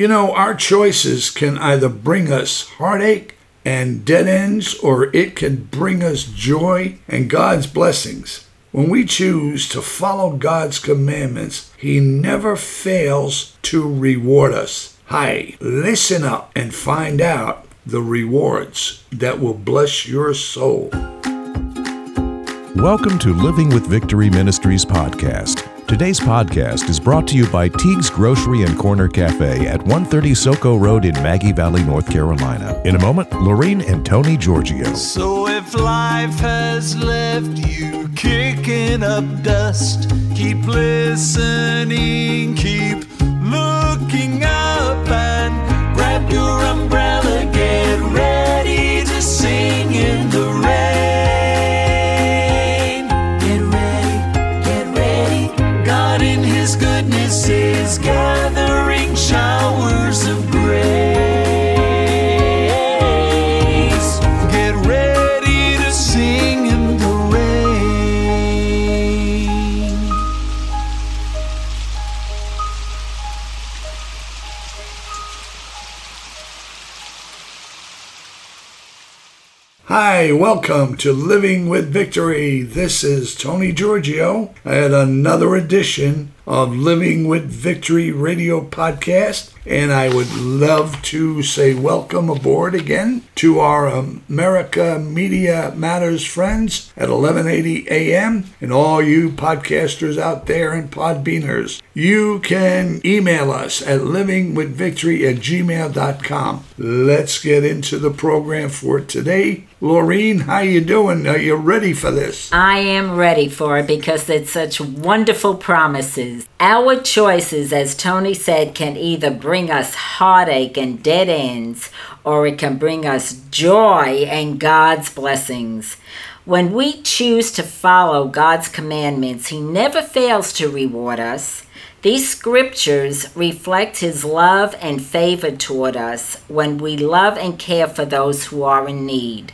You know, our choices can either bring us heartache and dead ends, or it can bring us joy and God's blessings. When we choose to follow God's commandments, He never fails to reward us. Hi, listen up and find out the rewards that will bless your soul. Welcome to Living with Victory Ministries podcast. Today's podcast is brought to you by Teague's Grocery and Corner Cafe at 130 Soco Road in Maggie Valley, North Carolina. In a moment, Lorene and Tony Giorgio. So if life has left you kicking up dust, keep listening, keep looking up and grab your umbrella, welcome to Living with Victory. This is Tony Giorgio at another edition of Living with Victory radio podcast. And I would love to say welcome aboard again to our America Media Matters friends at 1180 AM and all you podcasters out there and podbeaners. You can email us at livingwithvictory at gmail.com. Let's get into the program for today. Laureen, how you doing? Are you ready for this? I am ready for it because it's such wonderful promises. Our choices, as Tony said, can either bring us heartache and dead ends, or it can bring us joy and God's blessings. When we choose to follow God's commandments, He never fails to reward us. These scriptures reflect His love and favor toward us when we love and care for those who are in need.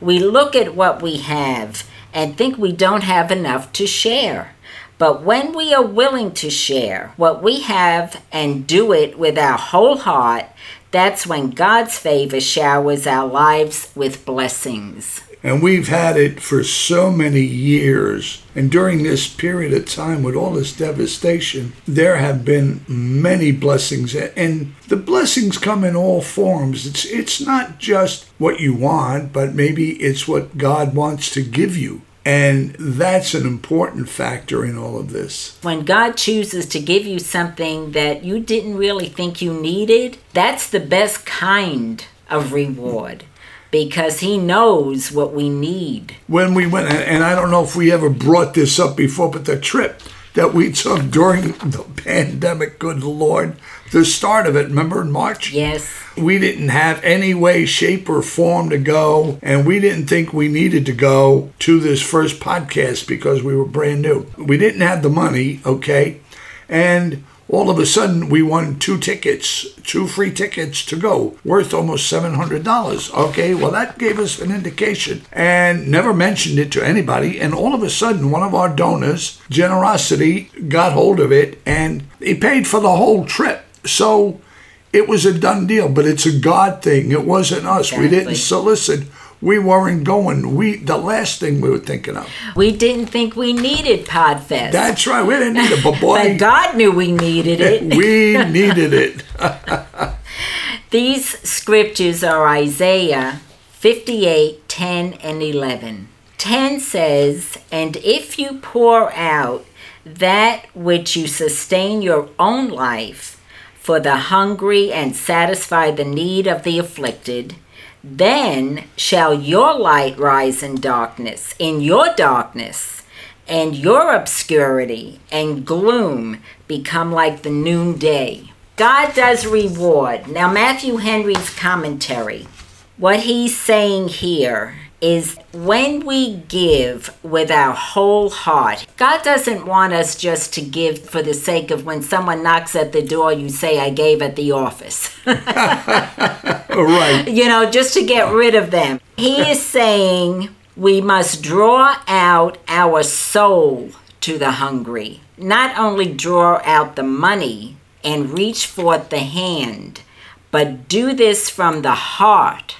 We look at what we have and think we don't have enough to share. But when we are willing to share what we have and do it with our whole heart, that's when God's favor showers our lives with blessings. And we've had it for so many years. And during this period of time, with all this devastation, there have been many blessings. And the blessings come in all forms. It's, it's not just what you want, but maybe it's what God wants to give you. And that's an important factor in all of this. When God chooses to give you something that you didn't really think you needed, that's the best kind of reward because He knows what we need. When we went, and I don't know if we ever brought this up before, but the trip that we took during the pandemic, good Lord, the start of it, remember in March? Yes. We didn't have any way, shape, or form to go, and we didn't think we needed to go to this first podcast because we were brand new. We didn't have the money, okay? And all of a sudden, we won two tickets, two free tickets to go, worth almost $700. Okay, well, that gave us an indication and never mentioned it to anybody. And all of a sudden, one of our donors, Generosity, got hold of it and he paid for the whole trip. So it was a done deal, but it's a God thing. It wasn't us. We didn't solicit. We weren't going. We the last thing we were thinking of. We didn't think we needed Podfest. That's right. We didn't need it, but boy, but God knew we needed it. we needed it. These scriptures are Isaiah 58 10 and 11. 10 says, And if you pour out that which you sustain your own life for the hungry and satisfy the need of the afflicted, then shall your light rise in darkness, in your darkness, and your obscurity and gloom become like the noonday. God does reward. Now, Matthew Henry's commentary, what he's saying here is when we give with our whole heart, God doesn't want us just to give for the sake of when someone knocks at the door, you say, I gave at the office. right. you know, just to get rid of them. He is saying we must draw out our soul to the hungry. Not only draw out the money, and reach forth the hand, but do this from the heart,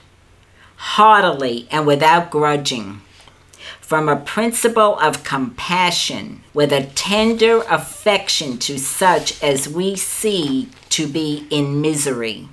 heartily and without grudging, from a principle of compassion, with a tender affection to such as we see to be in misery.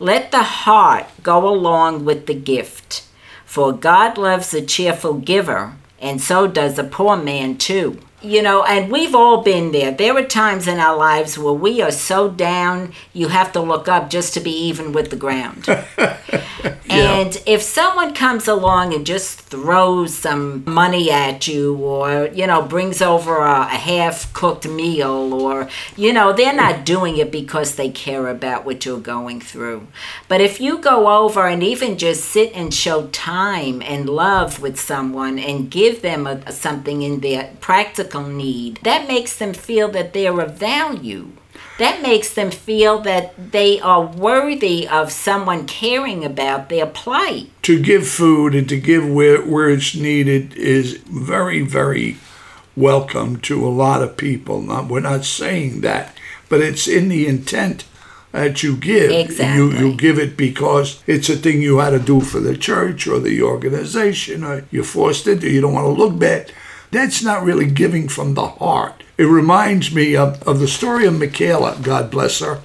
Let the heart go along with the gift, for God loves a cheerful giver, and so does a poor man too you know, and we've all been there. There are times in our lives where we are so down, you have to look up just to be even with the ground. And if someone comes along and just throws some money at you or, you know, brings over a, a half cooked meal or, you know, they're not doing it because they care about what you're going through. But if you go over and even just sit and show time and love with someone and give them a, something in their practical need, that makes them feel that they're of value that makes them feel that they are worthy of someone caring about their plight. To give food and to give where, where it's needed is very, very welcome to a lot of people. Not, we're not saying that, but it's in the intent that you give. Exactly. You, you give it because it's a thing you had to do for the church or the organization, or you're forced into. You don't want to look bad. That's not really giving from the heart. It reminds me of, of the story of Michaela, God bless her.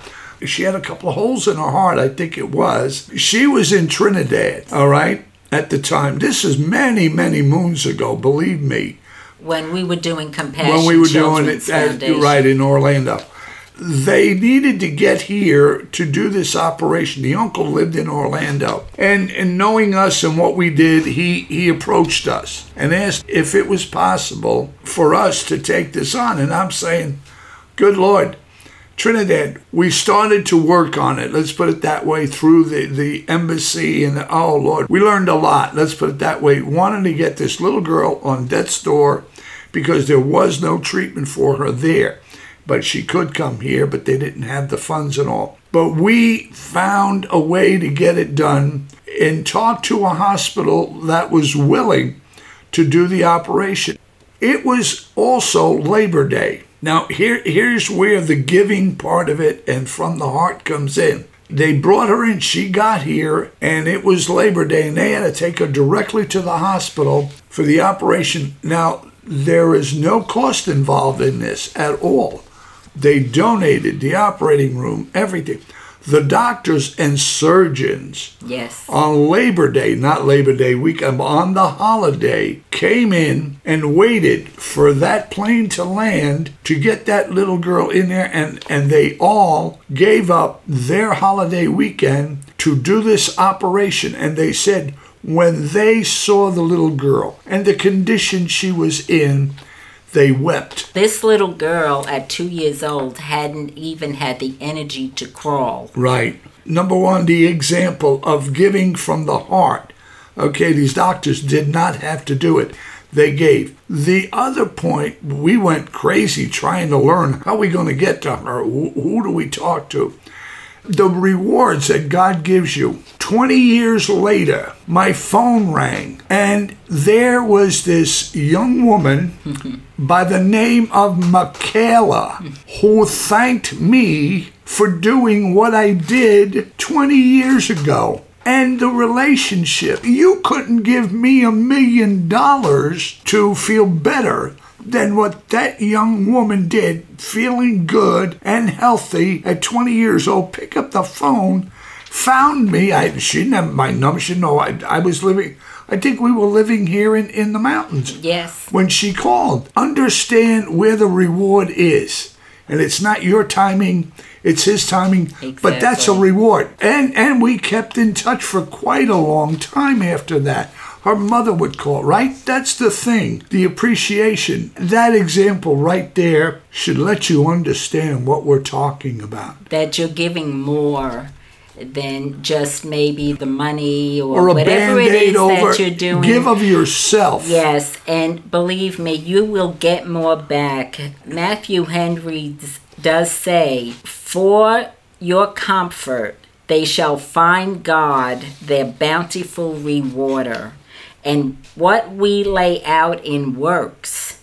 She had a couple of holes in her heart, I think it was. She was in Trinidad, all right, at the time. This is many, many moons ago, believe me. When we were doing compassion. When we were doing it, at, right, in Orlando. They needed to get here to do this operation. The uncle lived in Orlando. And, and knowing us and what we did, he, he approached us and asked if it was possible for us to take this on. And I'm saying, good Lord, Trinidad, we started to work on it, let's put it that way, through the, the embassy. And oh, Lord, we learned a lot, let's put it that way. Wanted to get this little girl on death's door because there was no treatment for her there. But she could come here, but they didn't have the funds and all. But we found a way to get it done and talked to a hospital that was willing to do the operation. It was also Labor Day. Now, here, here's where the giving part of it and from the heart comes in. They brought her in, she got here, and it was Labor Day, and they had to take her directly to the hospital for the operation. Now, there is no cost involved in this at all. They donated the operating room, everything. The doctors and surgeons Yes. on Labor Day, not Labor Day weekend, but um, on the holiday, came in and waited for that plane to land to get that little girl in there, and, and they all gave up their holiday weekend to do this operation. And they said when they saw the little girl and the condition she was in, they wept. This little girl at two years old hadn't even had the energy to crawl. Right. Number one, the example of giving from the heart. Okay, these doctors did not have to do it. They gave. The other point, we went crazy trying to learn how are we going to get to her? Who, who do we talk to? The rewards that God gives you. 20 years later, my phone rang, and there was this young woman by the name of Michaela who thanked me for doing what I did 20 years ago. And the relationship, you couldn't give me a million dollars to feel better than what that young woman did, feeling good and healthy at 20 years old. Pick up the phone, found me. I, she didn't have my number. She didn't know I, I was living. I think we were living here in, in the mountains Yes. when she called. Understand where the reward is. And it's not your timing, it's his timing. But that's a reward. And and we kept in touch for quite a long time after that. Her mother would call, right? That's the thing, the appreciation. That example right there should let you understand what we're talking about. That you're giving more than just maybe the money or, Or a whatever it is over. that you're doing. Give of yourself. Yes, and believe me, you will get more back. Matthew Henry does say, For your comfort they shall find God, their bountiful rewarder. And what we lay out in works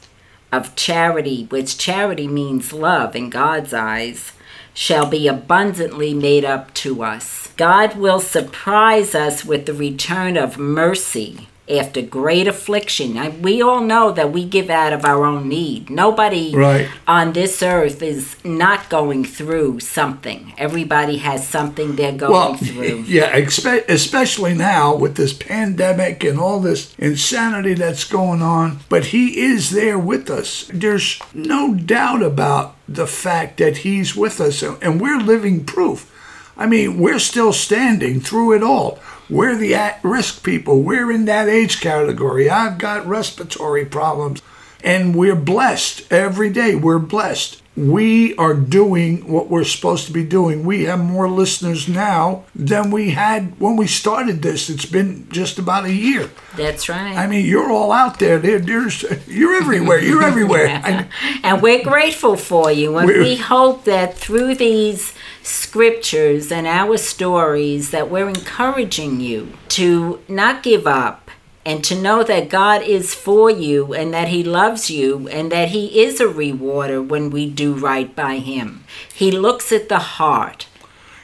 of charity, which charity means love in God's eyes, shall be abundantly made up to us. God will surprise us with the return of mercy after great affliction. I, we all know that we give out of our own need. Nobody Right. on this earth is not going through something. Everybody has something they're going Well, through. yeah, expe- especially now with this pandemic and all this insanity that's going on. But He is there with us. There's no doubt about the fact that He's with us, and we're living proof. I mean, we're still standing through it all. We're the at risk people. We're in that age category. I've got respiratory problems. And we're blessed every day. We're blessed. We are doing what we're supposed to be doing. We have more listeners now than we had when we started this. It's been just about a year. That's right. I mean, you're all out there. There, there's, you're everywhere. You're everywhere. I, and we're grateful for you. And we hope that through these scriptures and our stories that we're encouraging you to not give up and to know that God is for you and that he loves you and that he is a rewarder when we do right by him. He looks at the heart.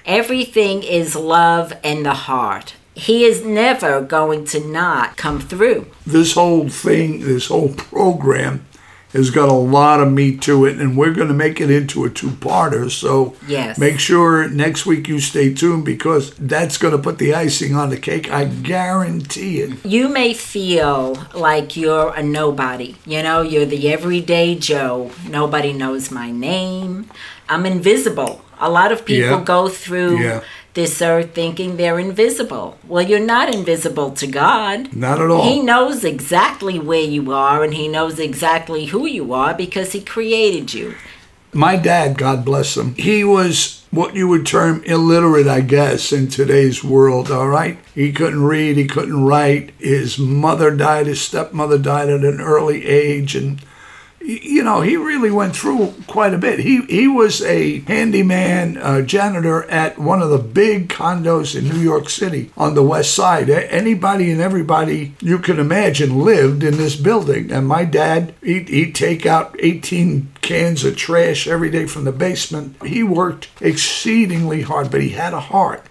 Everything is love and the heart. He is never going to not come through. this whole thing, this whole program has got a lot of meat to it, and we're going to make it into a two-parter. So Yes. make sure next week you stay tuned because that's going to put the icing on the cake. I guarantee it. you may feel like you're a nobody. You know, you're the everyday Joe. Nobody knows my name. I'm invisible. A lot of people Yeah. go through Yeah. This earth thinking they're invisible. Well, you're not invisible to God. Not at all. He knows exactly where you are and he knows exactly who you are because he created you. My dad, God bless him, he was what you would term illiterate, I guess, in today's world, all right? He couldn't read, he couldn't write. His mother died, his stepmother died at an early age, and you know, he really went through quite a bit. He he was a handyman, uh, janitor at one of the big condos in New York City on the west side. Anybody and everybody you can imagine lived in this building. And my dad, he'd, he'd take out 18 cans of trash every day from the basement. He worked exceedingly hard, but he had a heart.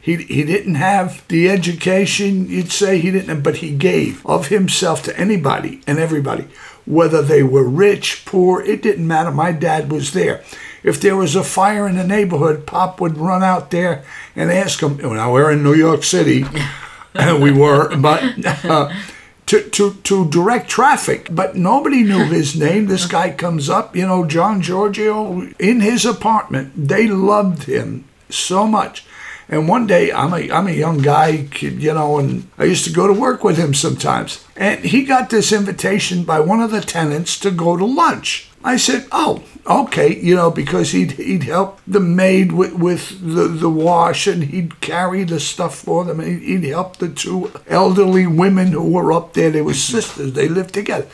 He, he didn't have the education, you'd say he didn't, but he gave of himself to anybody and everybody, whether they were rich, poor, it didn't matter. My dad was there. If there was a fire in the neighborhood, Pop would run out there and ask him. Now we're in New York City, and we were, but uh, to, to, to direct traffic. But nobody knew his name. This guy comes up, you know, John Giorgio, in his apartment. They loved him so much. And one day, I'm a, I'm a young guy, you know, and I used to go to work with him sometimes. And he got this invitation by one of the tenants to go to lunch. I said, oh, okay, you know, because he'd, he'd help the maid with, with the, the wash and he'd carry the stuff for them. And he'd, he'd help the two elderly women who were up there. They were sisters, they lived together.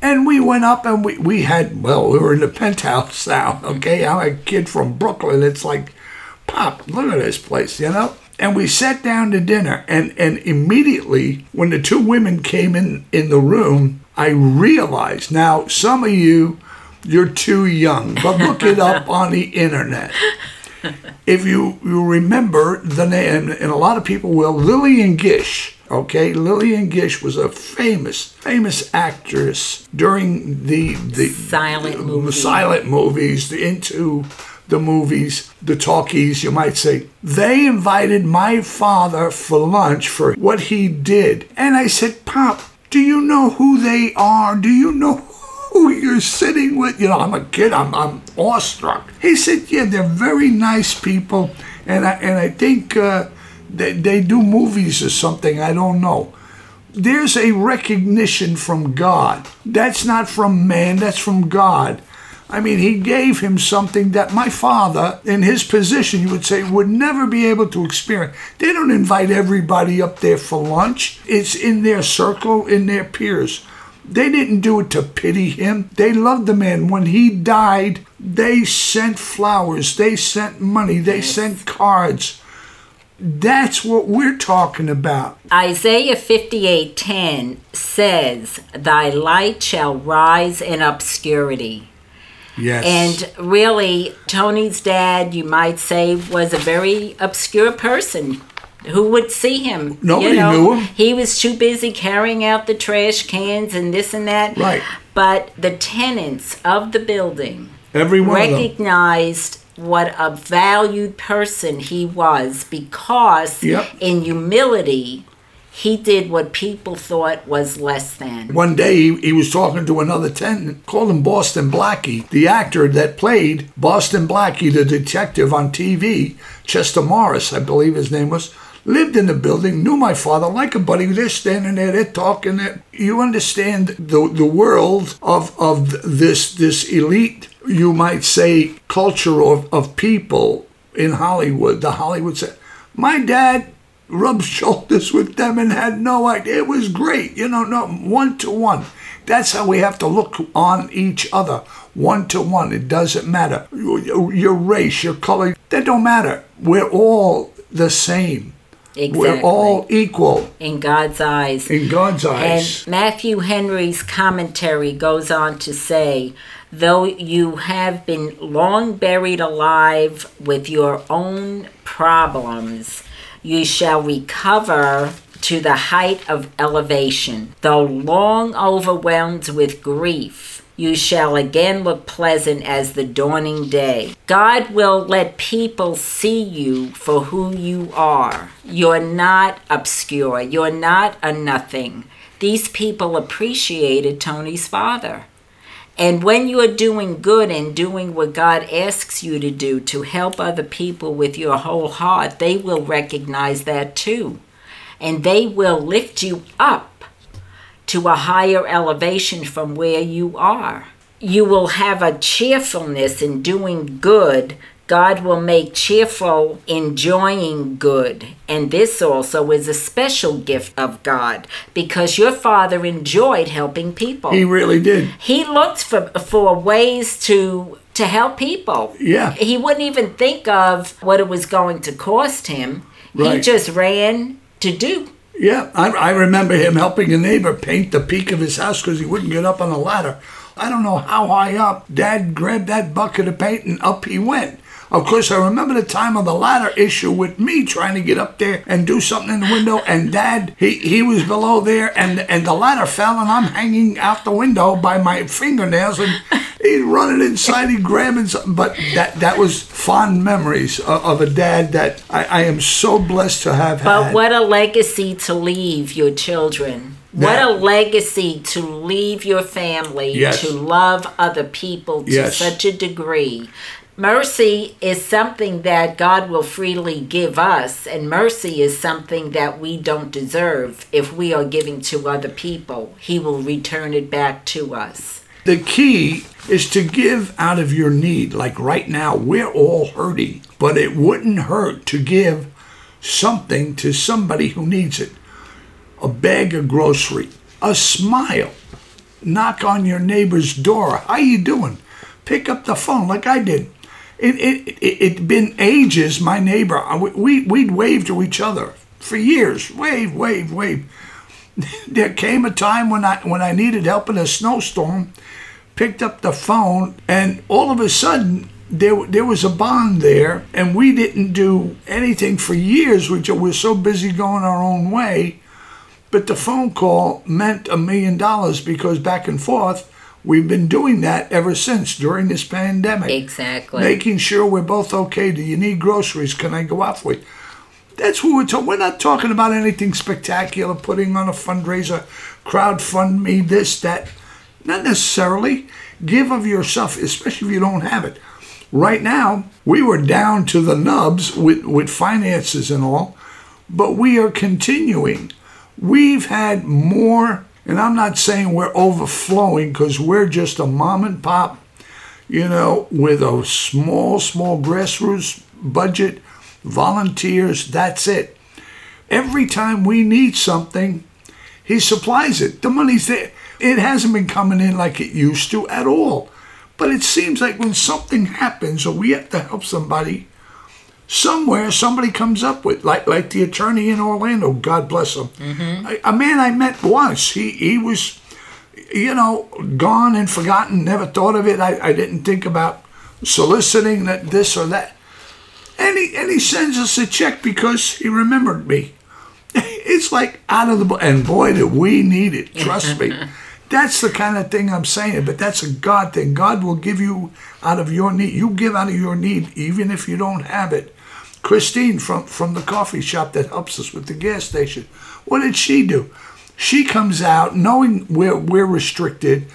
And we went up and we, we had, well, we were in the penthouse now, okay? I'm a kid from Brooklyn. It's like, Pop, look at this place, you know? And we sat down to dinner, and, and immediately when the two women came in, in the room, I realized now, some of you, you're too young, but look it up on the internet. If you, you remember the name, and a lot of people will, Lillian Gish. Okay, Lillian Gish was a famous, famous actress during the the Silent the movie. silent movies, into the movies, the talkies, you might say. They invited my father for lunch for what he did, and I said, "Pop, do you know who they are? Do you know who you're sitting with?" You know, I'm a kid. I'm I'm awestruck. He said, "Yeah, they're very nice people, and I and I think." Uh, they, they do movies or something, I don't know. There's a recognition from God. That's not from man, that's from God. I mean, he gave him something that my father, in his position, you would say, would never be able to experience. They don't invite everybody up there for lunch, it's in their circle, in their peers. They didn't do it to pity him. They loved the man. When he died, they sent flowers, they sent money, they sent cards. That's what we're talking about. Isaiah 58:10 says, "Thy light shall rise in obscurity, Yes. And really, Tony's dad, you might say, was a very obscure person. Who would see him? Nobody you know, knew him. He was too busy carrying out the trash cans and this and that. Right. But the tenants of the building Every one of them. recognized what a valued person he was because Yep. in humility he did what people thought was less than. One day he, he was talking to another tenant, called him Boston Blackie, the actor that played Boston Blackie, the detective on TV. Chester Morris, I believe his name was, lived in the building, knew my father like a buddy. They're standing there, they're talking. There. You understand the the world of of this this elite, you might say, culture of, of people in Hollywood. The Hollywood set. My dad rubbed shoulders with them and had no idea. It was great, you know, no one to one. That's how we have to look on each other, one to one. It doesn't matter your, your race, your color. That don't matter. We're all the same. Exactly. We're all equal in God's eyes. in God's eyes. And Matthew Henry's commentary goes on to say, though you have been long buried alive with your own problems, you shall recover to the height of elevation. Though long overwhelmed with grief, you shall again look pleasant as the dawning day. God will let people see you for who you are. You're not obscure, you're not a nothing. These people appreciated Tony's father. And when you're doing good and doing what God asks you to do to help other people with your whole heart, they will recognize that too. And they will lift you up to a higher elevation from where you are. You will have a cheerfulness in doing good. God will make cheerful enjoying good. And this also is a special gift of God because your father enjoyed helping people he really did. he looked for for ways to to help people. Yeah. He wouldn't even think of what it was going to cost him. He just ran to do. Yeah, I, I remember him helping a neighbor paint the peak of his house because he wouldn't get up on a ladder. I don't know how high up. Dad grabbed that bucket of paint and up he went. Of course, I remember the time of the ladder issue with me trying to get up there and do something in the window, and Dad, he, he was below there, and and the ladder fell, and I'm hanging out the window by my fingernails, and he's running inside, he grabbing something. But that that was fond memories of, of a dad that I, I am so blessed to have But had. what a legacy to leave your children. What a legacy to leave your family Yes. to love other people to Yes. such a degree. Mercy is something that God will freely give us, and mercy is something that we don't deserve. If we are giving to other people, He will return it back to us. The key is to give out of your need. Like right now, we're all hurting, but it wouldn't hurt to give something to somebody who needs it. A bag of grocery, a smile, knock on your neighbor's door. How you doing? Pick up the phone like I did. It it it been ages. My neighbor, we we- we'd wave to each other for years. Wave, wave, wave there came a time when I when I needed help in a snowstorm, picked up the phone, and all of a sudden there there was a bond there, and we didn't do anything for years. Which We were so busy going our own way, but the phone call meant a million dollars because back and forth. We've been doing that ever since during this pandemic. Exactly. Making sure we're both okay. Do you need groceries? Can I go out for you? That's what we're talking. We're not talking about anything spectacular, putting on a fundraiser, crowdfund me, this, that. Not necessarily. Give of yourself, especially if you don't have it. Right now, we were down to the nubs with, with finances and all, but we are continuing. We've had more, and I'm not saying we're overflowing because we're just a mom and pop you know, with a small, small grassroots budget, volunteers, that's it. Every time we need something, he supplies it. The money's there. It hasn't been coming in like it used to at all. But it seems like when something happens or we have to help somebody, somewhere somebody comes up with, like like the attorney in Orlando, God bless him. Mm-hmm. A, a man I met once, he, he was you know, gone and forgotten, never thought of it. I, I didn't think about soliciting that this or that. And he, and he sends us a check because he remembered me. It's like out of the. And boy, did we need it. Trust me. That's the kind of thing I'm saying, but that's a God thing. God will give you out of your need. You give out of your need, even if you don't have it. Christine from, from the coffee shop that helps us with the gas station, what did she do? She comes out knowing we're, we're restricted,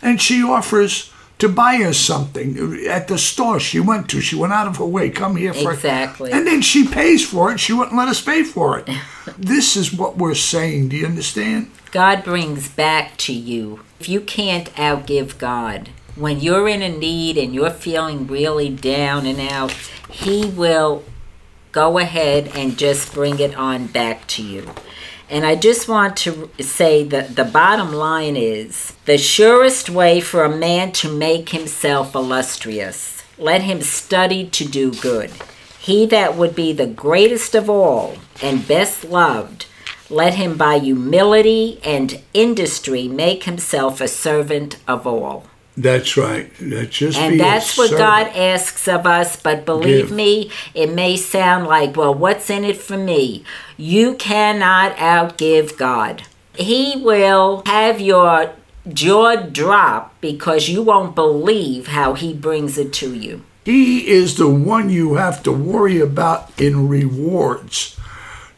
and she offers to buy us something at the store she went to. She went out of her way, come here for Exactly. And then she pays for it. She wouldn't let us pay for it. this is what we're saying. Do you understand? God brings back to you. If you can't outgive God, when you're in a need and you're feeling really down and out, He will go ahead and just bring it on back to you. And I just want to say that the bottom line is the surest way for a man to make himself illustrious, let him study to do good. He that would be the greatest of all and best loved, let him by humility and industry make himself a servant of all. That's right. That just And that's what. God asks of us. But believe Give. me, it may sound like, well, what's in it for me? You cannot outgive God. He will have your jaw drop because you won't believe how He brings it to you. He is the one you have to worry about in rewards.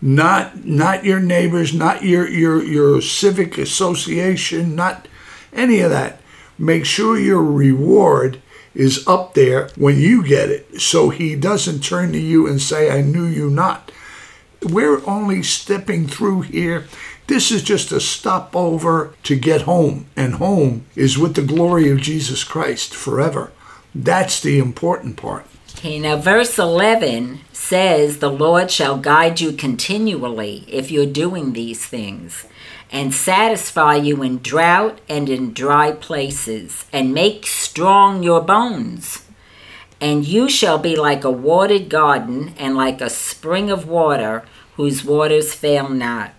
Not not your neighbors, not your your your civic association, not any of that. Make sure your reward is up there when you get it so he doesn't turn to you and say I knew you not. We're only stepping through here. This is just a stopover to get home, and home is with the glory of Jesus Christ forever. That's the important part. Okay, now verse 11 says, The Lord shall guide you continually if you're doing these things, and satisfy you in drought and in dry places, and make strong your bones. And you shall be like a watered garden and like a spring of water whose waters fail not.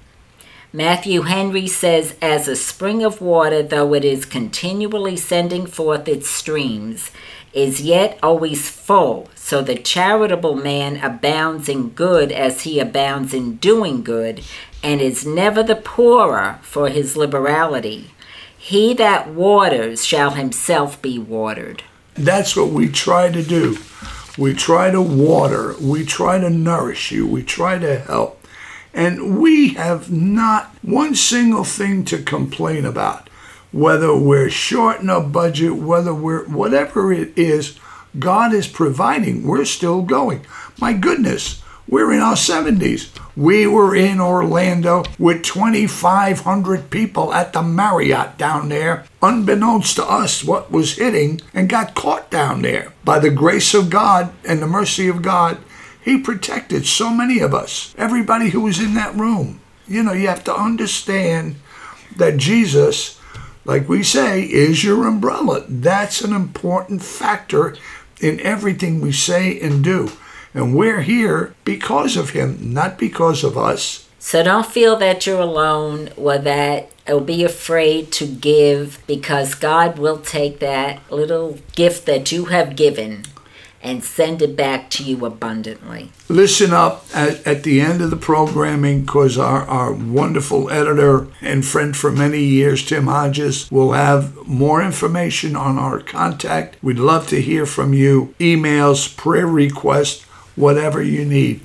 Matthew Henry says, As a spring of water, though it is continually sending forth its streams, is yet always full, so the charitable man abounds in good as he abounds in doing good, and is never the poorer for his liberality. He that waters shall himself be watered. That's what we try to do. We try to water, we try to nourish you, we try to help. And we have not one single thing to complain about. Whether we're short in a budget, whether we're whatever it is, God is providing. We're still going. My goodness, we're in our 70s. We were in Orlando with 2,500 people at the Marriott down there, unbeknownst to us what was hitting, and got caught down there. By the grace of God and the mercy of God, He protected so many of us, everybody who was in that room. You know, you have to understand that Jesus, like we say, is your umbrella. That's an important factor in everything we say and do. And we're here because of him, not because of us. So don't feel that you're alone or that or be afraid to give because God will take that little gift that you have given and send it back to you abundantly. Listen up at, at the end of the programming because our, our wonderful editor and friend for many years, Tim Hodges, will have more information on our contact. We'd love to hear from you. Emails, prayer requests, whatever you need.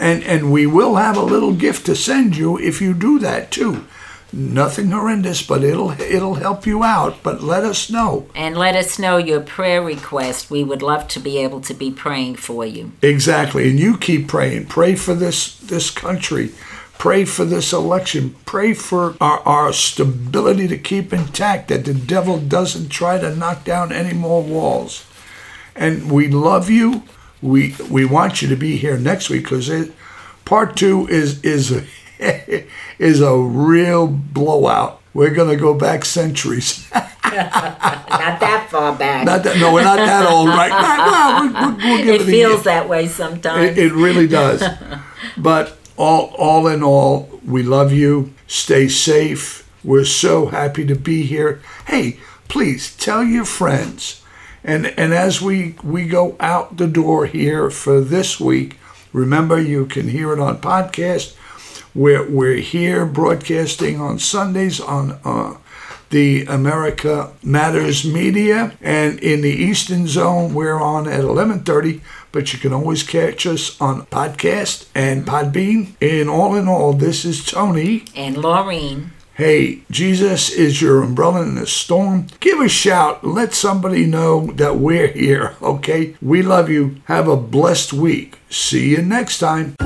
And, and we will have a little gift to send you if you do that too. Nothing horrendous, but it'll it'll help you out. But let us know. And let us know your prayer request. We would love to be able to be praying for you. Exactly. And you keep praying. Pray for this this country. Pray for this election. Pray for our, our stability to keep intact, that the devil doesn't try to knock down any more walls. And we love you. We we want you to be here next week because part two is is a, is a real blowout. We're gonna go back centuries. Not that far back. not that no, we're not that old, right? Well, we'll, we'll, it feels that way sometimes. It, it really does. but all all in all, we love you. Stay safe. We're so happy to be here. Hey, please tell your friends. And and as we we go out the door here for this week, remember you can hear it on podcast. We're we're here broadcasting on Sundays on uh, the America Matters Media, and in the Eastern Zone we're on at 11:30. But you can always catch us on podcast and Podbean. And all in all, this is Tony. And Laureen. Hey, Jesus is your umbrella in the storm. Give a shout. Let somebody know that we're here, okay? We love you. Have a blessed week. See you next time.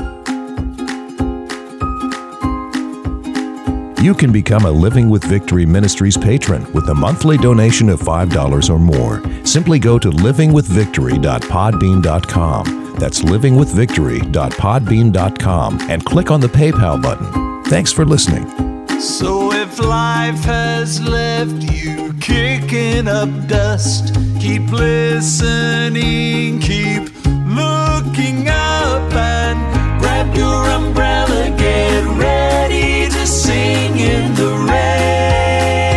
You can become a Living with Victory Ministries patron with a monthly donation of $5 or more. Simply go to livingwithvictory.podbean.com. That's livingwithvictory.podbean.com and click on the PayPal button. Thanks for listening. So if life has left you kicking up dust, keep listening, keep looking up and grab your umbrella, get ready to sing in the rain.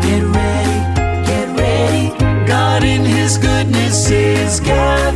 Get ready, get ready. God in His goodness is gathering.